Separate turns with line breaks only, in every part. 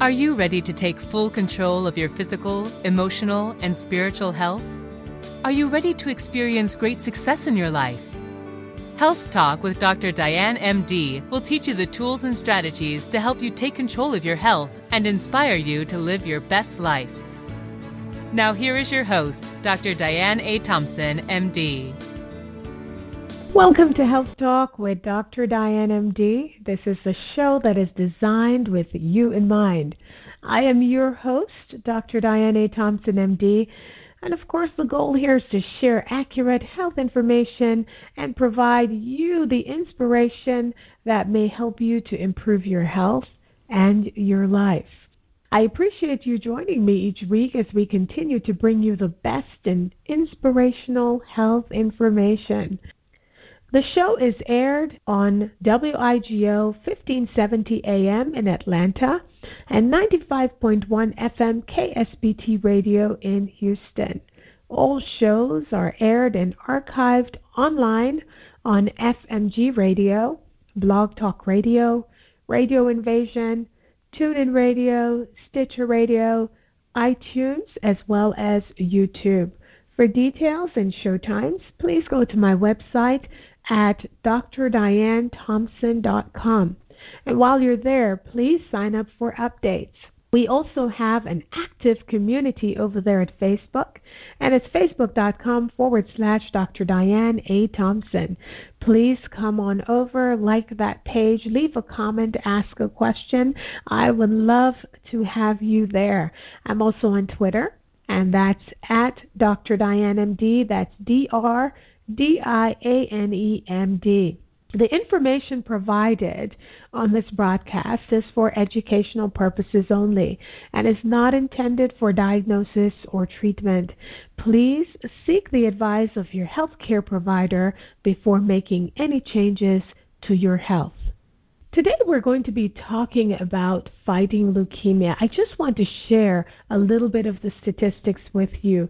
Are you ready to take full control of your physical, emotional, and spiritual health? Are you ready to experience great success in your life? Health Talk with Dr. Diane MD will teach you the tools and strategies to help you take control of your health and inspire you to live your best life. Now, here is your host, Dr. Diane A. Thompson, MD.
Welcome to Health Talk with Dr. Diane MD. This is a show that is designed with you in mind. I am your host, Dr. Diane A. Thompson, MD. And of course, the goal here is to share accurate health information and provide you the inspiration that may help you to improve your health and your life. I appreciate you joining me each week as we continue to bring you the best and inspirational health information. The show is aired on WIGO 1570 AM in Atlanta and 95.1 FM KSBT Radio in Houston. All shows are aired and archived online on FMG Radio, Blog Talk Radio, Radio Invasion, TuneIn Radio, Stitcher Radio, iTunes, as well as YouTube. For details and show times, please go to my website at drdianethompson.com. And while you're there, please sign up for updates. We also have an active community over there at Facebook, and it's facebook.com forward slash Dr. Diane A. Thompson. Please come on over, like that page, leave a comment, ask a question. I would love to have you there. I'm also on Twitter, and that's at Dr. Diane MD. That's D R D I A N E M D. The information provided on this broadcast is for educational purposes only and is not intended for diagnosis or treatment. Please seek the advice of your healthcare provider before making any changes to your health. Today we're going to be talking about fighting leukemia. I just want to share a little bit of the statistics with you.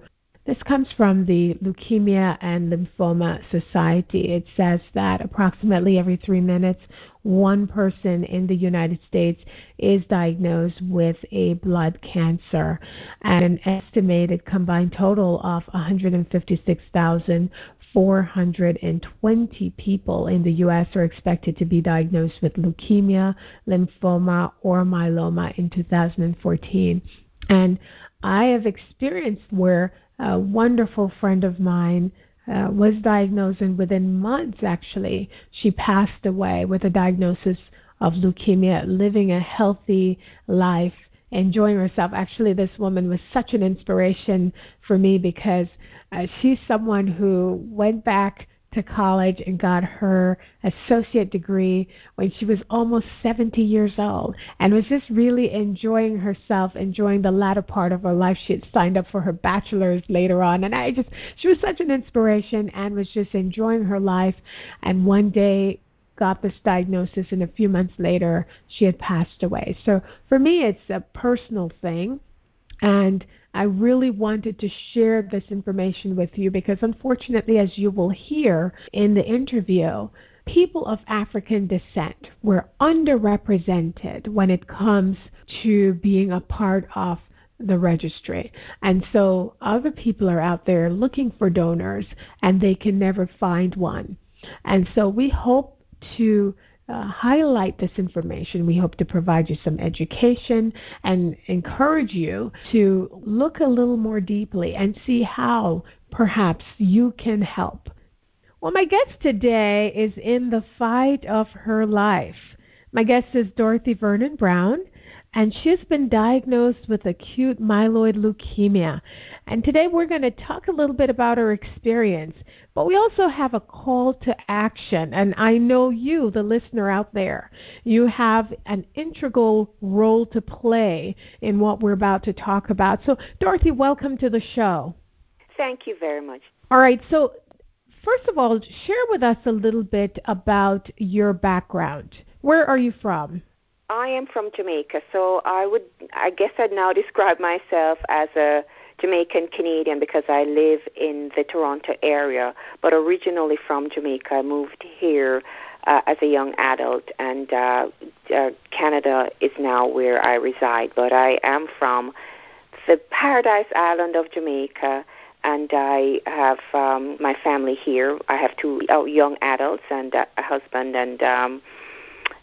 This comes from the Leukemia and Lymphoma Society. It says that approximately every three minutes, one person in the United States is diagnosed with a blood cancer, and an estimated combined total of 156,420 people in the U.S. are expected to be diagnosed with leukemia, lymphoma, or myeloma in 2014. And I have experienced where a wonderful friend of mine uh, was diagnosed, and within months, actually, she passed away with a diagnosis of leukemia, living a healthy life, enjoying herself. Actually, this woman was such an inspiration for me because uh, she's someone who went back to college and got her associate degree when she was almost 70 years old and was just really enjoying herself, enjoying the latter part of her life. She had signed up for her bachelor's later on and I just she was such an inspiration and was just enjoying her life and one day got this diagnosis and a few months later she had passed away. So for me it's a personal thing and I really wanted to share this information with you because, unfortunately, as you will hear in the interview, people of African descent were underrepresented when it comes to being a part of the registry. And so other people are out there looking for donors and they can never find one. And so we hope to uh, highlight this information. We hope to provide you some education and encourage you to look a little more deeply and see how perhaps you can help. Well, my guest today is in the fight of her life. My guest is Dorothy Vernon Brown and she's been diagnosed with acute myeloid leukemia. And today we're going to talk a little bit about her experience, but we also have a call to action. And I know you, the listener out there, you have an integral role to play in what we're about to talk about. So, Dorothy, welcome to the show.
Thank you very much.
All right, so first of all, share with us a little bit about your background. Where are you from?
I am from Jamaica, so I would, I guess, I'd now describe myself as a Jamaican Canadian because I live in the Toronto area, but originally from Jamaica. I moved here uh, as a young adult, and uh, uh, Canada is now where I reside. But I am from the Paradise Island of Jamaica, and I have um, my family here. I have two uh, young adults and a husband, and um,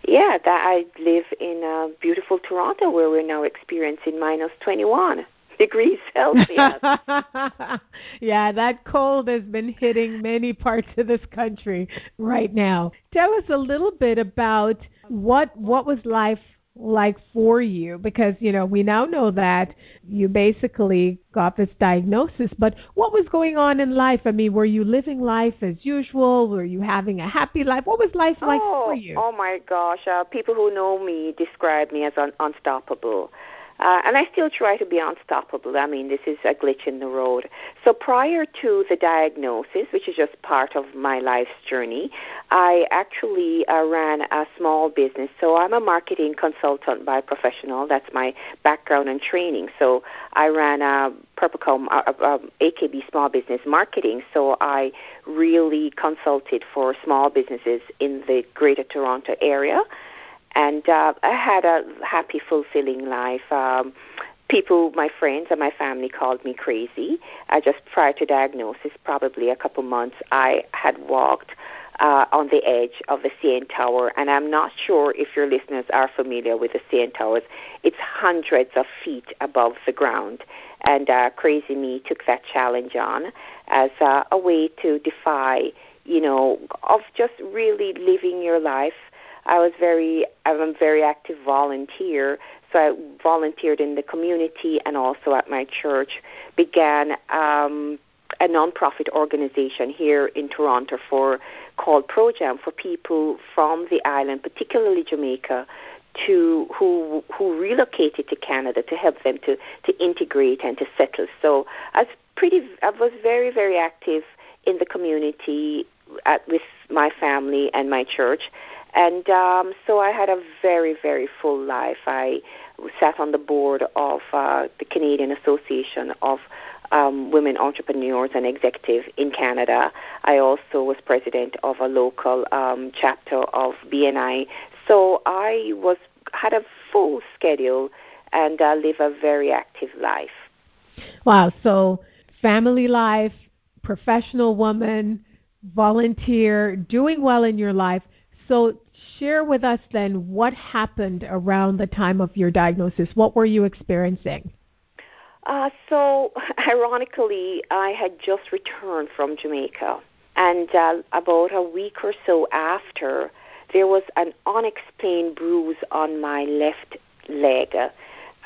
yeah, that I live in uh, beautiful Toronto, where we're now experiencing minus 21 degrees Celsius.
yeah, that cold has been hitting many parts of this country right now. Tell us a little bit about what what was life like for you because you know we now know that you basically got this diagnosis but what was going on in life? I mean were you living life as usual? Were you having a happy life? What was life like
oh,
for you?
oh my gosh uh, people who know me describe me as un- unstoppable uh, and I still try to be unstoppable. I mean, this is a glitch in the road. So prior to the diagnosis, which is just part of my life's journey, I actually uh, ran a small business. So I'm a marketing consultant by professional. That's my background and training. So I ran a Purplecom, uh, uh, AKB Small Business Marketing. So I really consulted for small businesses in the Greater Toronto area and uh, I had a happy, fulfilling life. Um, people, my friends and my family called me crazy. Uh, just prior to diagnosis, probably a couple months, I had walked uh, on the edge of the CN Tower, and I'm not sure if your listeners are familiar with the CN Towers. It's hundreds of feet above the ground, and uh, Crazy Me took that challenge on as uh, a way to defy, you know, of just really living your life I was very, I'm a very active volunteer. So I volunteered in the community and also at my church. Began um, a nonprofit organization here in Toronto for called Projam for people from the island, particularly Jamaica, to who who relocated to Canada to help them to to integrate and to settle. So I was pretty, I was very very active in the community at, with my family and my church. And um, so I had a very, very full life. I sat on the board of uh, the Canadian Association of um, Women Entrepreneurs and Executives in Canada. I also was president of a local um, chapter of BNI. So I was had a full schedule and uh, live a very active life.
Wow. So family life, professional woman, volunteer, doing well in your life. So, share with us then what happened around the time of your diagnosis. What were you experiencing?
Uh, so, ironically, I had just returned from Jamaica. And uh, about a week or so after, there was an unexplained bruise on my left leg.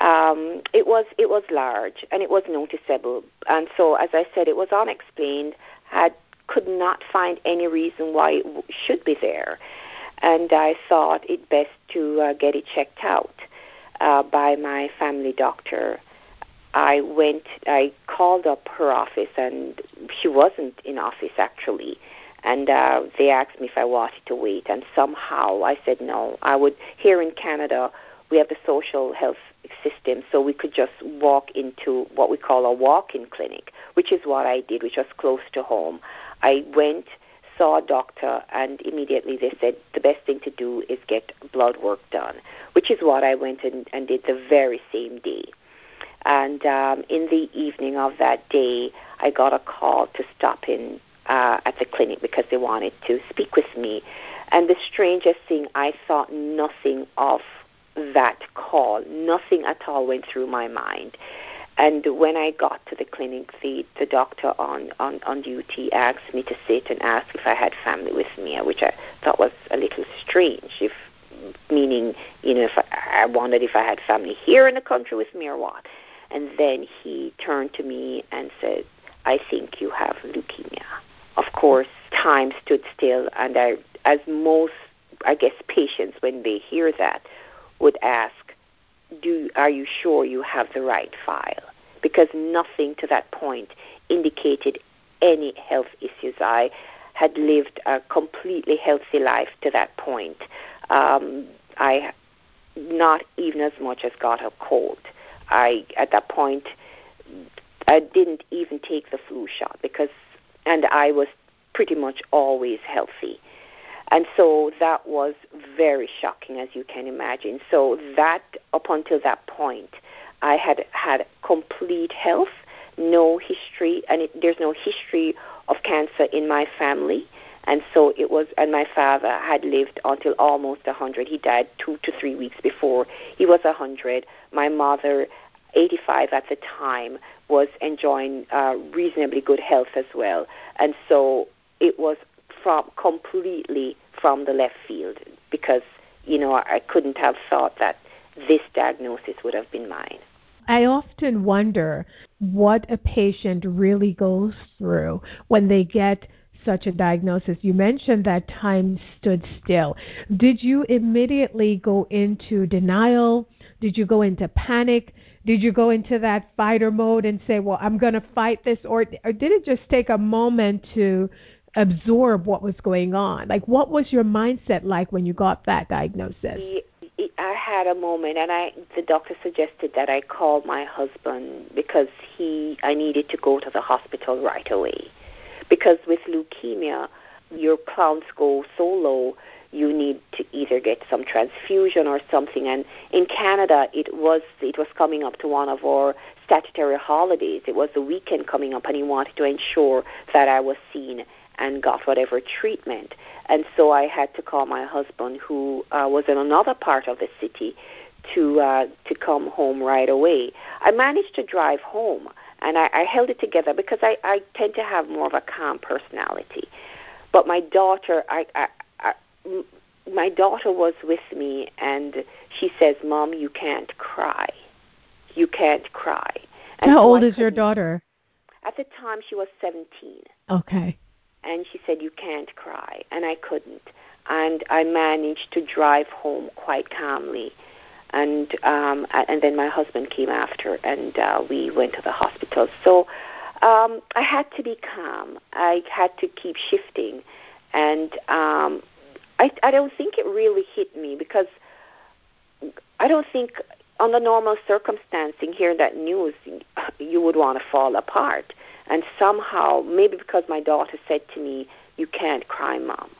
Um, it was it was large and it was noticeable, and so as I said, it was unexplained. Had could not find any reason why it should be there and I thought it best to uh, get it checked out uh, by my family doctor. I went, I called up her office, and she wasn't in office actually. And uh, they asked me if I wanted to wait, and somehow I said no. I would. Here in Canada, we have the social health system, so we could just walk into what we call a walk-in clinic, which is what I did, which was close to home. I went saw a doctor, and immediately they said the best thing to do is get blood work done, which is what I went and, and did the very same day. And um, in the evening of that day, I got a call to stop in uh, at the clinic because they wanted to speak with me. And the strangest thing, I thought nothing of that call. Nothing at all went through my mind. And when I got to the clinic, the, the doctor on, on, on duty asked me to sit and ask if I had family with me, which I thought was a little strange, if meaning, you know, if I, I wondered if I had family here in the country with me or what. And then he turned to me and said, I think you have leukemia. Of course, time stood still, and I, as most, I guess, patients, when they hear that, would ask, do are you sure you have the right file? Because nothing to that point indicated any health issues. I had lived a completely healthy life to that point. Um, I not even as much as got a cold. I at that point I didn't even take the flu shot because and I was pretty much always healthy. And so that was very shocking, as you can imagine. So that, up until that point, I had had complete health, no history, and it, there's no history of cancer in my family. And so it was, and my father had lived until almost 100. He died two to three weeks before he was 100. My mother, 85 at the time, was enjoying uh, reasonably good health as well. And so it was from completely from the left field because, you know, I couldn't have thought that this diagnosis would have been mine.
I often wonder what a patient really goes through when they get such a diagnosis. You mentioned that time stood still. Did you immediately go into denial? Did you go into panic? Did you go into that fighter mode and say, "Well, I'm going to fight this," or, or did it just take a moment to absorb what was going on? Like, what was your mindset like when you got that diagnosis?
I had a moment, and I the doctor suggested that I call my husband because he I needed to go to the hospital right away because with leukemia your counts go so low you need to either get some transfusion or something and in Canada it was it was coming up to one of our statutory holidays it was the weekend coming up and he wanted to ensure that I was seen and got whatever treatment. And so I had to call my husband, who uh, was in another part of the city, to uh, to come home right away. I managed to drive home, and I, I held it together because I, I tend to have more of a calm personality. But my daughter, I, I, I my daughter was with me, and she says, "Mom, you can't cry. You can't cry."
And How so old I is your daughter?
At the time, she was 17.
Okay
and she said, You can't cry. And I couldn't. And I managed to drive home quite calmly. And um, and then my husband came after, and uh, we went to the hospital. So um, I had to be calm. I had to keep shifting, and um, I I don't think it really hit me because I don't think under normal circumstancing, hearing that news, you would want to fall apart. And somehow, maybe because my daughter said to me, You can't cry, Mom,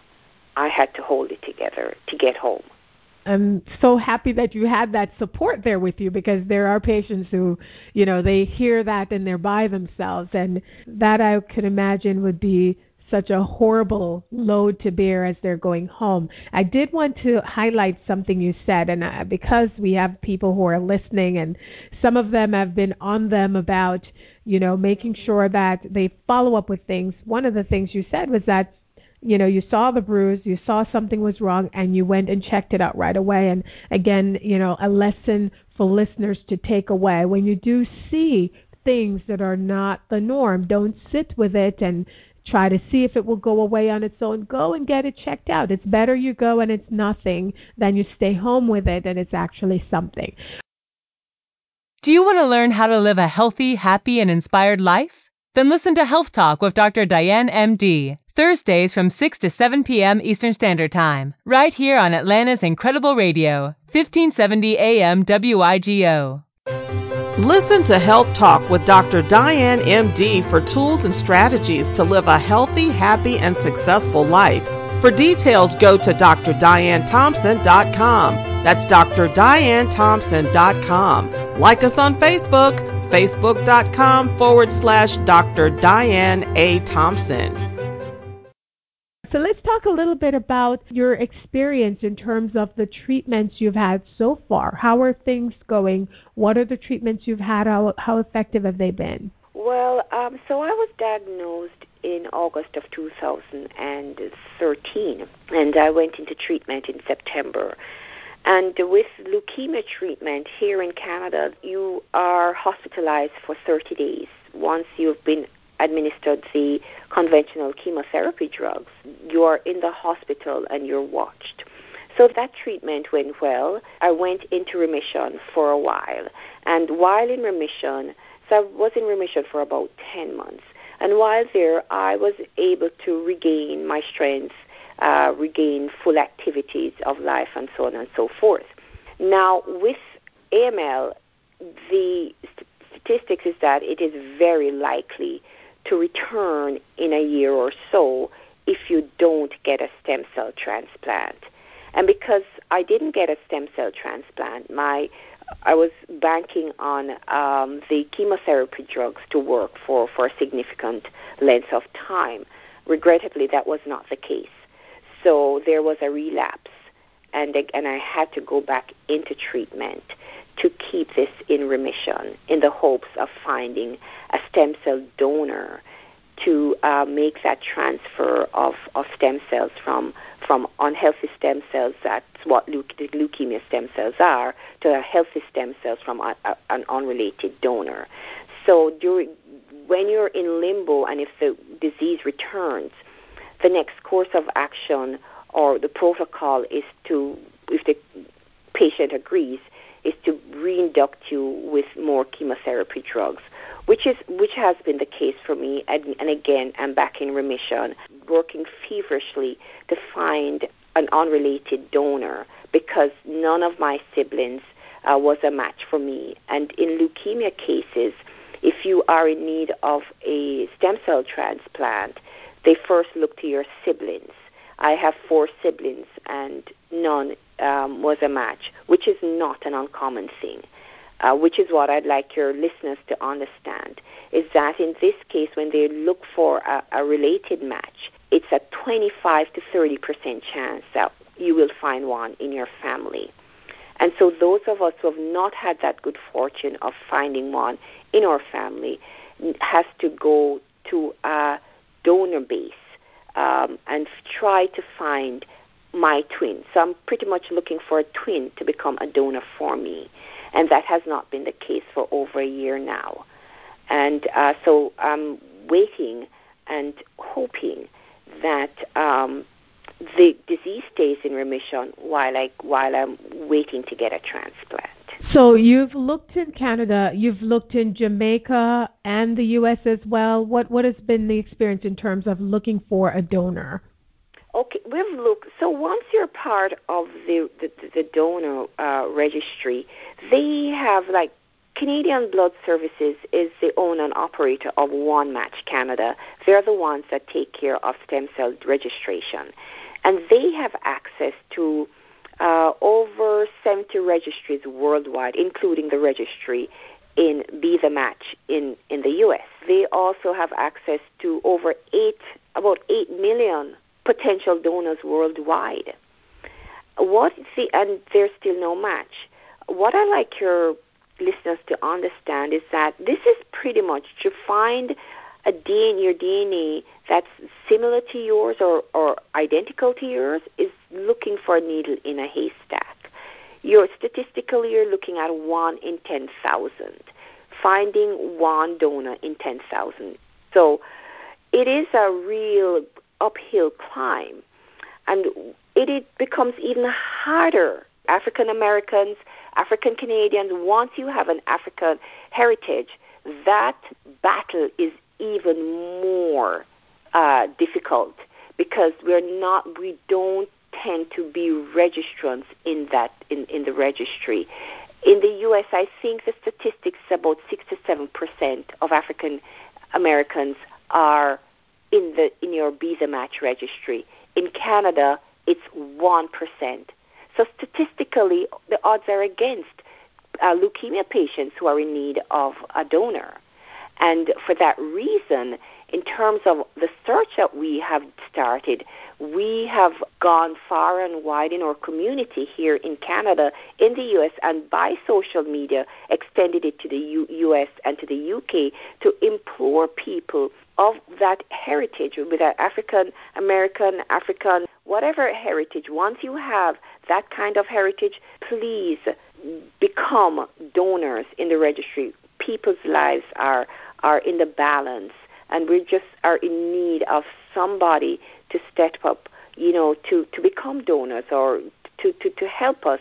I had to hold it together to get home.
I'm so happy that you had that support there with you because there are patients who, you know, they hear that and they're by themselves. And that I could imagine would be such a horrible load to bear as they're going home. I did want to highlight something you said, and uh, because we have people who are listening, and some of them have been on them about, you know, making sure that they follow up with things. One of the things you said was that you know, you saw the bruise, you saw something was wrong, and you went and checked it out right away. And again, you know, a lesson for listeners to take away when you do see things that are not the norm, don't sit with it and try to see if it will go away on its own. Go and get it checked out. It's better you go and it's nothing than you stay home with it and it's actually something.
Do you want to learn how to live a healthy, happy, and inspired life? Then listen to Health Talk with Dr. Diane MD, Thursdays from 6 to 7 p.m. Eastern Standard Time, right here on Atlanta's Incredible Radio, 1570 AM WIGO.
Listen to Health Talk with Dr. Diane MD for tools and strategies to live a healthy, happy, and successful life. For details, go to drdianethompson.com. That's drdianethompson.com. Like us on Facebook, facebook.com forward slash Dr. Diane A. Thompson.
So let's talk a little bit about your experience in terms of the treatments you've had so far. How are things going? What are the treatments you've had? How, how effective have they been?
Well, um, so I was diagnosed in August of 2013, and I went into treatment in September. And with leukemia treatment here in Canada, you are hospitalized for 30 days once you've been administered the conventional chemotherapy drugs, you're in the hospital and you're watched. So that treatment went well. I went into remission for a while. And while in remission, so I was in remission for about 10 months. And while there, I was able to regain my strength, uh, regain full activities of life, and so on and so forth. Now, with AML, the statistics is that it is very likely to return in a year or so if you don't get a stem cell transplant. And because I didn't get a stem cell transplant, my I was banking on um, the chemotherapy drugs to work for, for a significant length of time. Regrettably, that was not the case. So there was a relapse, and, and I had to go back into treatment to keep this in remission in the hopes of finding a stem cell donor to uh, make that transfer of, of stem cells from from unhealthy stem cells, that's what leuke- leukemia stem cells are, to healthy stem cells from a, a, an unrelated donor. So during when you're in limbo and if the disease returns, the next course of action or the protocol is to, if the patient agrees, is to reinduct you with more chemotherapy drugs which is which has been the case for me. And, and again, I'm back in remission, working feverishly to find an unrelated donor because none of my siblings uh, was a match for me. And in leukemia cases, if you are in need of a stem cell transplant, they first look to your siblings. I have four siblings, and none um, was a match, which is not an uncommon thing uh, which is what I'd like your listeners to understand, is that in this case, when they look for a, a related match, it's a 25 to 30 percent chance that you will find one in your family. And so those of us who have not had that good fortune of finding one in our family has to go to a donor base um, and try to find my twin. So I'm pretty much looking for a twin to become a donor for me and that has not been the case for over a year now. And uh, so I'm waiting and hoping that um, the disease stays in remission while I while I'm waiting to get a transplant.
So you've looked in Canada, you've looked in Jamaica and the U.S. as well. What what has been the experience in terms of looking for a donor?
Okay, we've looked. So once you're part of the the, the donor uh, registry, they have like Canadian Blood Services is the owner and operator of One Match Canada. They're the ones that take care of stem cell registration, and they have access to uh, over 70 registries worldwide, including the registry in Be the Match in, in the U.S. They also have access to over eight, about 8 million potential donors worldwide. What the and there's still no match. What I like your listeners to understand is that this is pretty much to find a DNA, your DNA that's similar to yours or, or identical to yours is looking for a needle in a haystack. You're statistically you're looking at one in ten thousand, finding one donor in ten thousand. So it is a real uphill climb. And it, it becomes even harder. African Americans, African Canadians, once you have an African heritage, that battle is even more uh, difficult because we're not, we don't tend to be registrants in that in, in the registry. In the U.S., I think the statistics about six to seven percent of African Americans are in the in your the Match registry. In Canada, it's one percent. So statistically, the odds are against uh, leukemia patients who are in need of a donor. And for that reason, in terms of the search that we have started, we have gone far and wide in our community here in Canada, in the US, and by social media, extended it to the U- US and to the UK to implore people of that heritage, that African American, African, whatever heritage. Once you have that kind of heritage, please become donors in the registry. People's lives are are in the balance, and we just are in need of somebody to step up, you know, to to become donors or to to to help us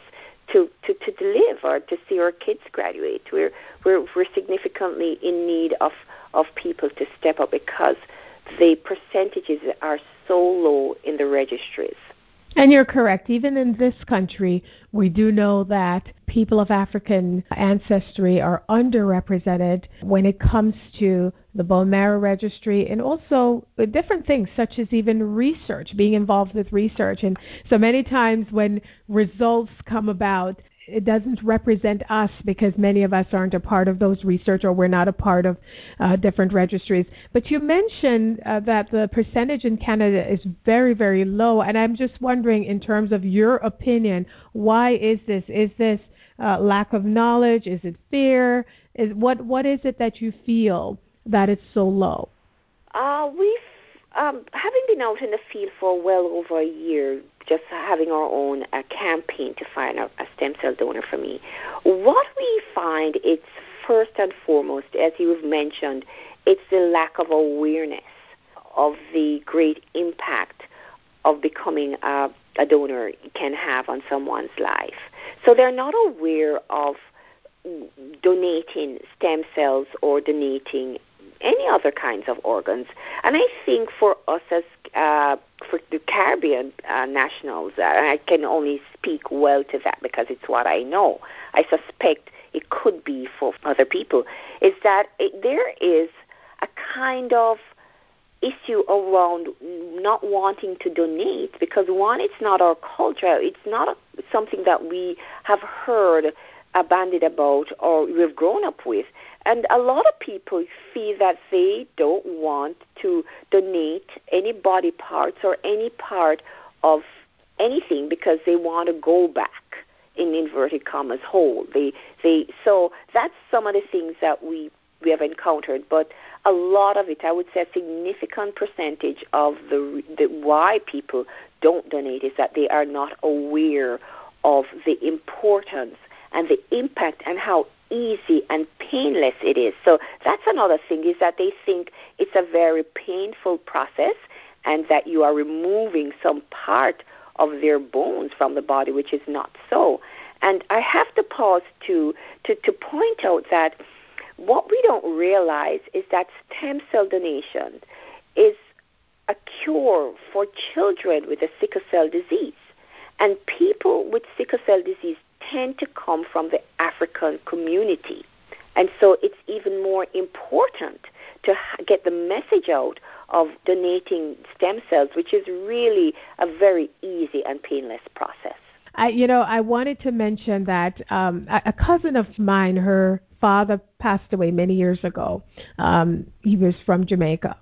to, to, to live or to see our kids graduate. We're, we're, we're significantly in need of of people to step up because the percentages are so low in the registries.
And you're correct. Even in this country, we do know that people of African ancestry are underrepresented when it comes to the bone marrow registry and also different things such as even research, being involved with research. And so many times when results come about, it doesn't represent us because many of us aren't a part of those research or we're not a part of uh, different registries. But you mentioned uh, that the percentage in Canada is very, very low, and I'm just wondering, in terms of your opinion, why is this? Is this uh, lack of knowledge? Is it fear? Is what what is it that you feel that it's so low?
Uh, we've um, having been out in the field for well over a year, just having our own uh, campaign to find a, a stem cell donor for me, what we find it's first and foremost, as you've mentioned, it's the lack of awareness of the great impact of becoming a, a donor can have on someone's life. So they're not aware of donating stem cells or donating any other kinds of organs. And I think for us as uh, for the Caribbean uh, nationals, uh, I can only speak well to that because it's what I know. I suspect it could be for other people. Is that it, there is a kind of issue around not wanting to donate because one, it's not our culture. It's not something that we have heard bandied about or we've grown up with. And a lot of people feel that they don't want to donate any body parts or any part of anything because they want to go back in inverted commas whole. They they so that's some of the things that we we have encountered, but a lot of it, I would say, a significant percentage of the, the why people don't donate is that they are not aware of the importance and the impact and how easy and painless it is. So that's another thing is that they think it's a very painful process and that you are removing some part of their bones from the body, which is not so. And I have to pause to, to, to point out that what we don't realize is that stem cell donation is a cure for children with a sickle cell disease. And people with sickle cell disease tend to come from the African community. And so it's even more important to get the message out of donating stem cells, which is really a very easy and painless process.
I, you know, I wanted to mention that um, a, cousin of mine, her father passed away many years ago. Um, he was from Jamaica.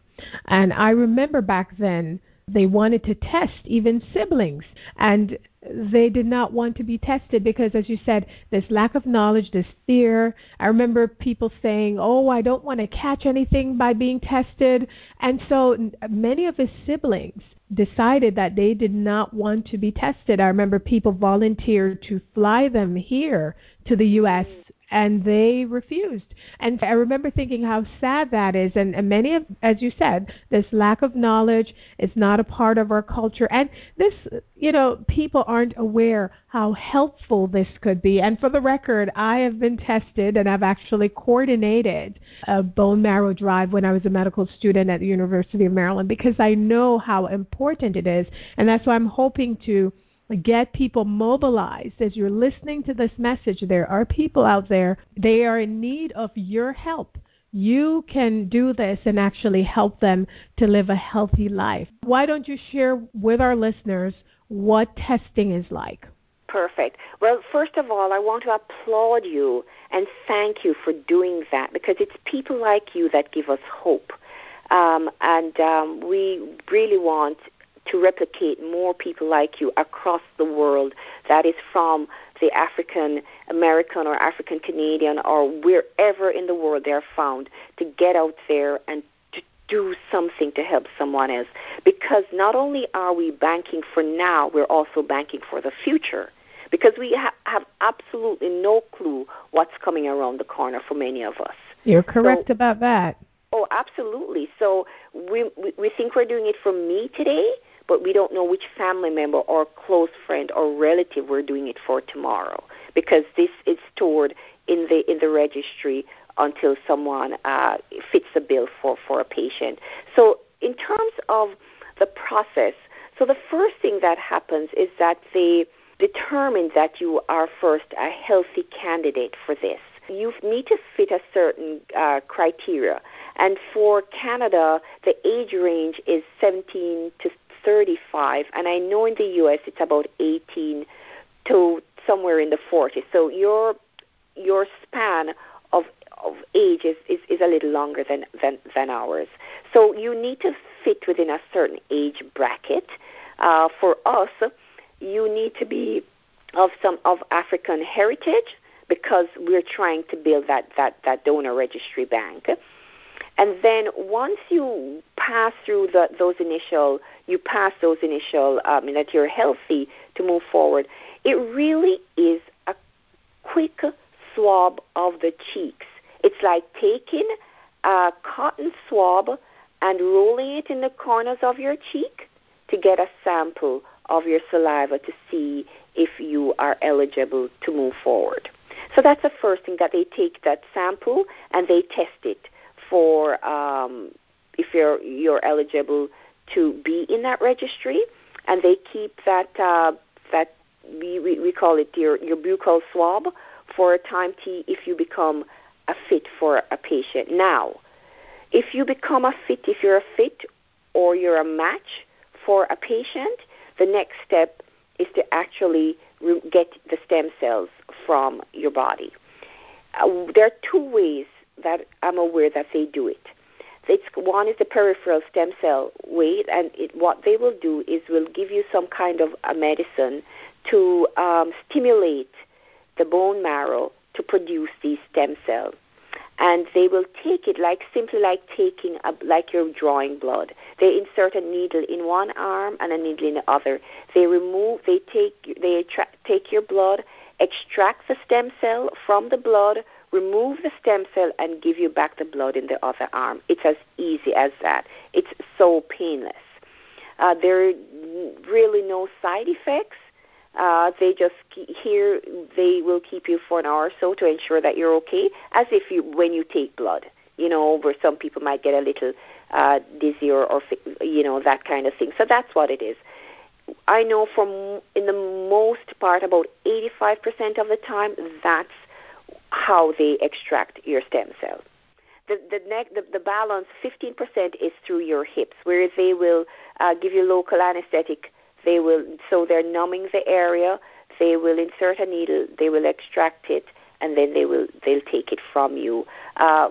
And I remember back then they wanted to test even siblings. And they did not want to be tested because, as you said, this lack of knowledge, this fear. I remember people saying, Oh, I don't want to catch anything by being tested. And so many of his siblings decided that they did not want to be tested. I remember people volunteered to fly them here to the U.S and they refused. And I remember thinking how sad that is. And, and many of, as you said, this lack of knowledge is not a part of our culture. And this, you know, people aren't aware how helpful this could be. And for the record, I have been tested and I've actually coordinated a bone marrow drive when I was a medical student at the University of Maryland because I know how important it is. And that's why I'm hoping to get people mobilized as you're listening to this message there are people out there they are in need of your help you can do this and actually help them to live a healthy life why don't you share with our listeners what testing is like
Perfect. Well, first of all, I want to applaud you and thank you for doing that because it's people like you that give us hope. Um, and um, we really want to replicate more people like you across the world. That is from the African American or African Canadian or wherever in the world they're found to get out there and to do something to help someone else. Because not only are we banking for now, we're also banking for the future. Because we ha- have absolutely no clue what's coming around the corner for many of us.
You're correct so, about that.
Oh, absolutely. So we, we we think we're doing it for me today, but we don't know which family member or close friend or relative we're doing it for tomorrow because this is stored in the in the registry until someone uh, fits the bill for for a patient. So in terms of the process, So the first thing that happens is that they determine that you are first a healthy candidate for this. You need to fit a certain uh, criteria. And for Canada, the age range is 17 to 35. And I know in the U.S. it's about 18 to somewhere in the 40s. So your your span of of age is, is, a little longer than, than, than ours. So you need to fit within a certain age bracket. Uh, for us, you need to be of some of African heritage because we're trying to build that, that, that donor registry bank. And then once you pass through the, those initial, you pass those initial, um, that you're healthy to move forward, it really is a quick swab of the cheeks. It's like taking a cotton swab and rolling it in the corners of your cheek to get a sample of your saliva to see if you are eligible to move forward. So that's the first thing that they take that sample and they test it for um, if you're you're eligible to be in that registry, and they keep that uh, that we, we, we call it your your buccal swab for a time t if you become a fit for a patient. Now, if you become a fit, if you're a fit or you're a match for a patient, the next step is to actually re- get the stem cells from your body. Uh, there are two ways that I'm aware that they do it. It's, one is the peripheral stem cell way, and it, what they will do is will give you some kind of a medicine to um, stimulate the bone marrow to produce these stem cells and they will take it like simply like taking a, like you're drawing blood. They insert a needle in one arm and a needle in the other. They remove, they take, they attra- take your blood, extract the stem cell from the blood, remove the stem cell, and give you back the blood in the other arm. It's as easy as that. It's so painless. Uh, there are really no side effects. Uh, they just here they will keep you for an hour or so to ensure that you're okay, as if you when you take blood. You know, where some people might get a little uh, dizzy or, or you know that kind of thing. So that's what it is. I know from in the most part, about 85% of the time, that's how they extract your stem cells. The the, neck, the, the balance 15% is through your hips, where they will uh, give you local anesthetic they will so they're numbing the area. They will insert a needle. They will extract it, and then they will they'll take it from you. Uh,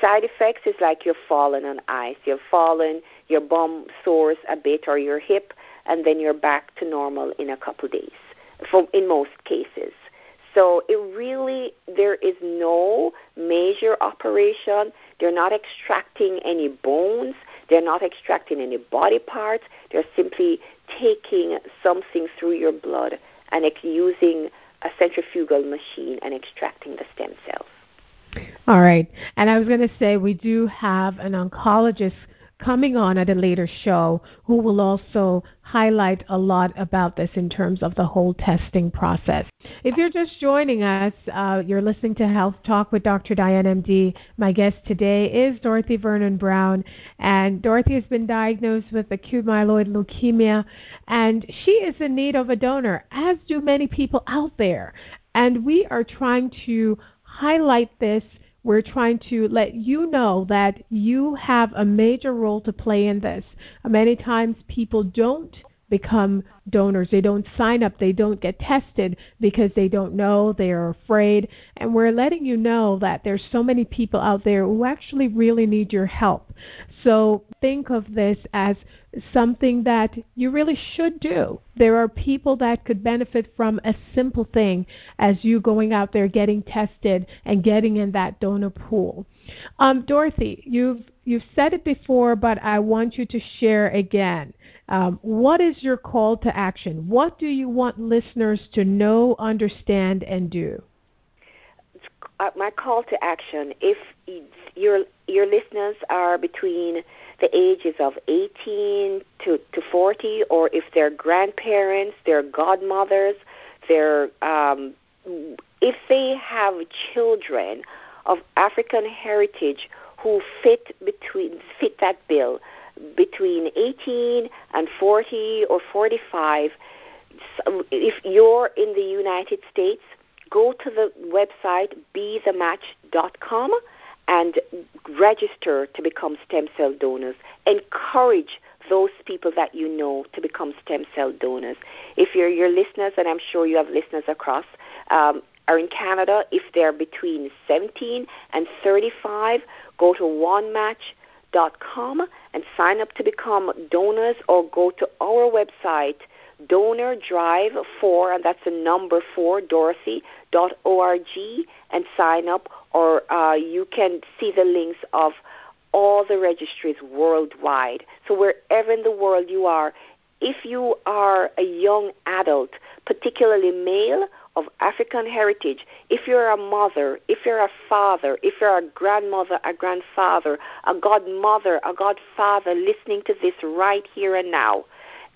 side effects is like you're falling on ice. You're falling, your bum sores a bit, or your hip, and then you're back to normal in a couple days. For in most cases. So it really there is no major operation. They're not extracting any bones. They're not extracting any body parts. They're simply taking something through your blood and using a centrifugal machine and extracting the stem cells.
All right. And I was going to say we do have an oncologist coming on at a later show who will also highlight a lot about this in terms of the whole testing process. If you're just joining us, uh, you're listening to Health Talk with Dr. Diane MD. My guest today is Dorothy Vernon Brown, and Dorothy has been diagnosed with acute myeloid leukemia, and she is in need of a donor, as do many people out there. And we are trying to highlight this we're trying to let you know that you have a major role to play in this. Many times people don't become donors. They don't sign up. They don't get tested because they don't know. They are afraid. And we're letting you know that there's so many people out there who actually really need your help. So think of this as something that you really should do. There are people that could benefit from a simple thing as you going out there getting tested and getting in that donor pool. Um, Dorothy, you've you've said it before, but I want you to share again. Um, what is your call to action? What do you want listeners to know, understand, and do?
Uh, my call to action: if your your listeners are between the ages of 18 to, to 40, or if they're grandparents, they're godmothers, they're um, if they have children of African heritage who fit between fit that bill, between 18 and 40 or 45, if you're in the United States, go to the website bethematch.com and register to become stem cell donors. Encourage those people that you know to become stem cell donors. If you're your listeners, and I'm sure you have listeners across, um, are in Canada, if they're between 17 and 35, go to onematch.com and sign up to become donors or go to our website, donor drive 4, and that's the number 4, dorothy.org, and sign up, or uh, you can see the links of all the registries worldwide. So wherever in the world you are, if you are a young adult, particularly male of African heritage, if you're a mother, if you're a father, if you're a grandmother, a grandfather, a godmother, a godfather listening to this right here and now,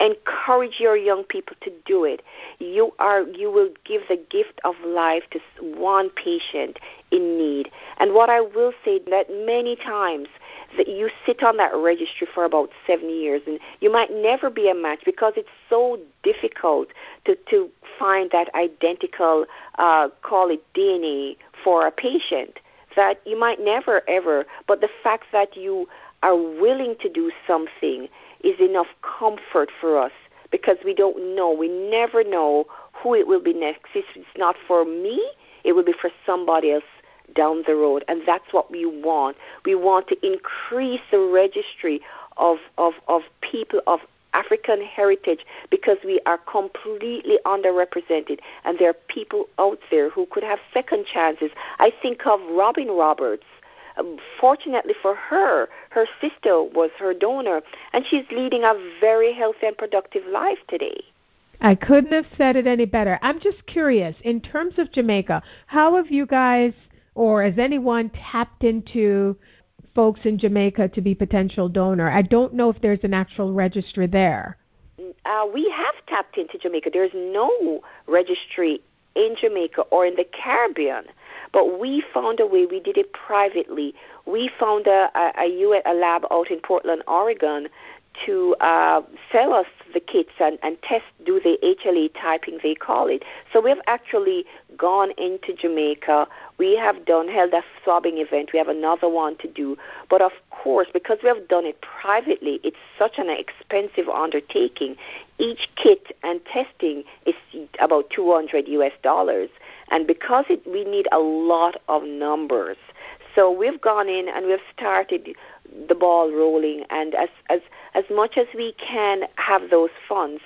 encourage your young people to do it. You are you will give the gift of life to one patient in need. And what I will say that many times that you sit on that registry for about seven years and you might never be a match because it's so difficult to, to find that identical, uh, call it DNA for a patient that you might never ever, but the fact that you are willing to do something is enough comfort for us because we don't know. We never know who it will be next. If it's not for me, it will be for somebody else down the road. And that's what we want. We want to increase the registry of, of, of people of African heritage because we are completely underrepresented and there are people out there who could have second chances. I think of Robin Roberts. Um, fortunately for her, her sister was her donor, and she's leading a very healthy and productive life today.
I couldn't have said it any better. I'm just curious, in terms of Jamaica, how have you guys or has anyone tapped into folks in Jamaica to be potential donor? I don't know if there's an actual registry there.
Uh, we have tapped into Jamaica. There's no registry in Jamaica or in the Caribbean, but we found a way. We did it privately. We found a, a, a, a lab out in Portland, Oregon, to uh, sell us the kits and, and test, do the HLA typing, they call it. So we have actually gone into Jamaica. We have done, held a swabbing event. We have another one to do. But of course, because we have done it privately, it's such an expensive undertaking. Each kit and testing is about 200 US dollars. And because it, we need a lot of numbers, so we've gone in and we've started the ball rolling, and as as as much as we can have those funds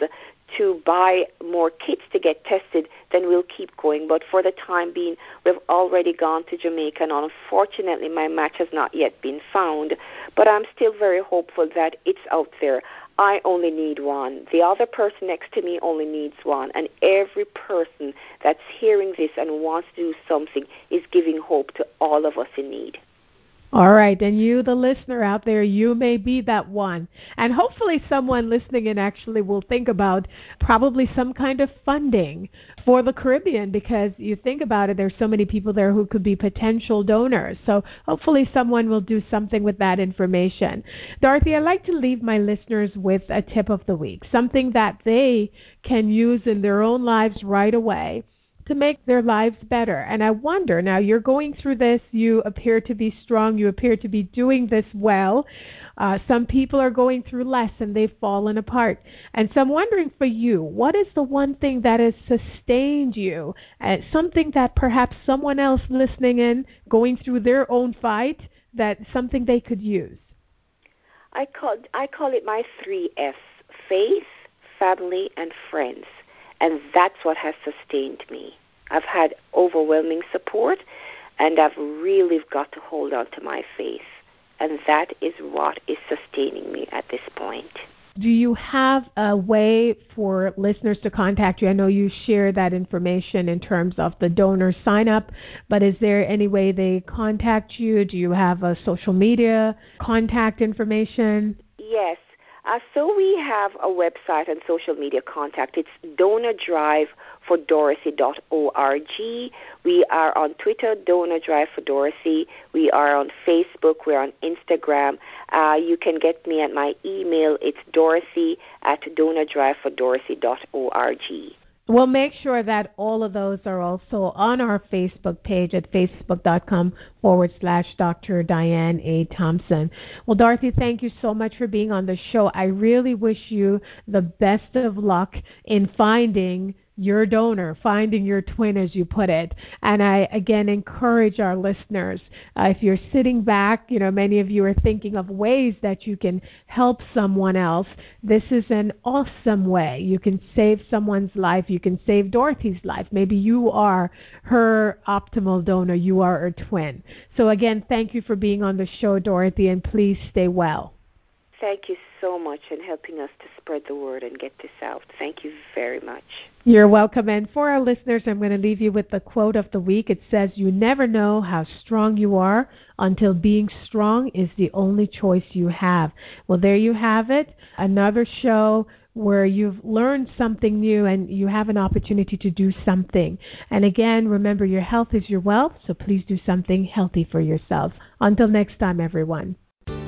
to buy more kits to get tested, then we'll keep going. But for the time being, we've already gone to Jamaica, and unfortunately, my match has not yet been found. But I'm still very hopeful that it's out there. I only need one. The other person next to me only needs one. And every person that's hearing this and wants to do something is giving hope to all of us in need.
All right, and you, the listener out there, you may be that one. And hopefully, someone listening in actually will think about probably some kind of funding for the Caribbean because you think about it, there's so many people there who could be potential donors. So, hopefully, someone will do something with that information. Dorothy, I'd like to leave my listeners with a tip of the week, something that they can use in their own lives right away to make their lives better. And I wonder now, you're going through this, you appear to be strong, you appear to be doing this well. Uh, some people are going through less and they've fallen apart. And so I'm wondering for you, what is the one thing that has sustained you? Uh, something that perhaps someone else listening in, going through their own fight, that something they could use?
I call, I call it my three F's faith, family, and friends. And that's what has sustained me. I've had overwhelming support, and I've really got to hold on to my faith. And that is what is sustaining me at this point.
Do you have a way for listeners to contact you? I know you share that information in terms of the donor sign up, but is there any way they contact you? Do you have a social media contact information?
Yes. Uh, so we have a website and social media contact. It's donordriveForDorothy.org. We are on Twitter, Donor Drive for Dorothy. We are on Facebook. We're on Instagram. Uh, you can get me at my email. It's Dorothy at DonorDriveForDorothy.org.
We'll make sure that all of those are also on our Facebook page at facebook.com forward slash Dr. Diane A. Thompson. Well, Dorothy, thank you so much for being on the show. I really wish you the best of luck in finding your donor, finding your twin, as you put it. And I again encourage our listeners uh, if you're sitting back, you know, many of you are thinking of ways that you can help someone else. This is an awesome way. You can save someone's life. You can save Dorothy's life. Maybe you are her optimal donor. You are her twin. So again, thank you for being on the show, Dorothy, and please stay well.
Thank you so much in helping us to spread the word and get this out. Thank you very much.
You're welcome. And for our listeners, I'm going to leave you with the quote of the week. It says, You never know how strong you are until being strong is the only choice you have. Well, there you have it. Another show where you've learned something new and you have an opportunity to do something. And again, remember your health is your wealth, so please do something healthy for yourself. Until next time, everyone.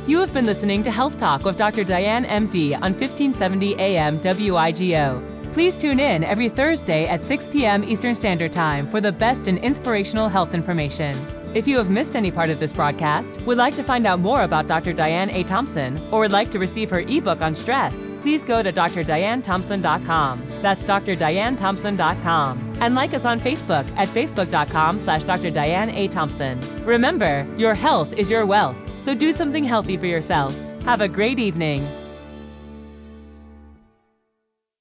You have been listening to Health Talk with Dr. Diane MD on 1570 AM WIGO. Please tune in every Thursday at 6 p.m. Eastern Standard Time for the best in inspirational health information. If you have missed any part of this broadcast, would like to find out more about Dr. Diane A. Thompson, or would like to receive her ebook on stress, please go to drdianethompson.com. That's drdianethompson.com. And like us on Facebook at facebook.com slash Dr. Diane A. Thompson. Remember, your health is your wealth, so do something healthy for yourself. Have a great evening.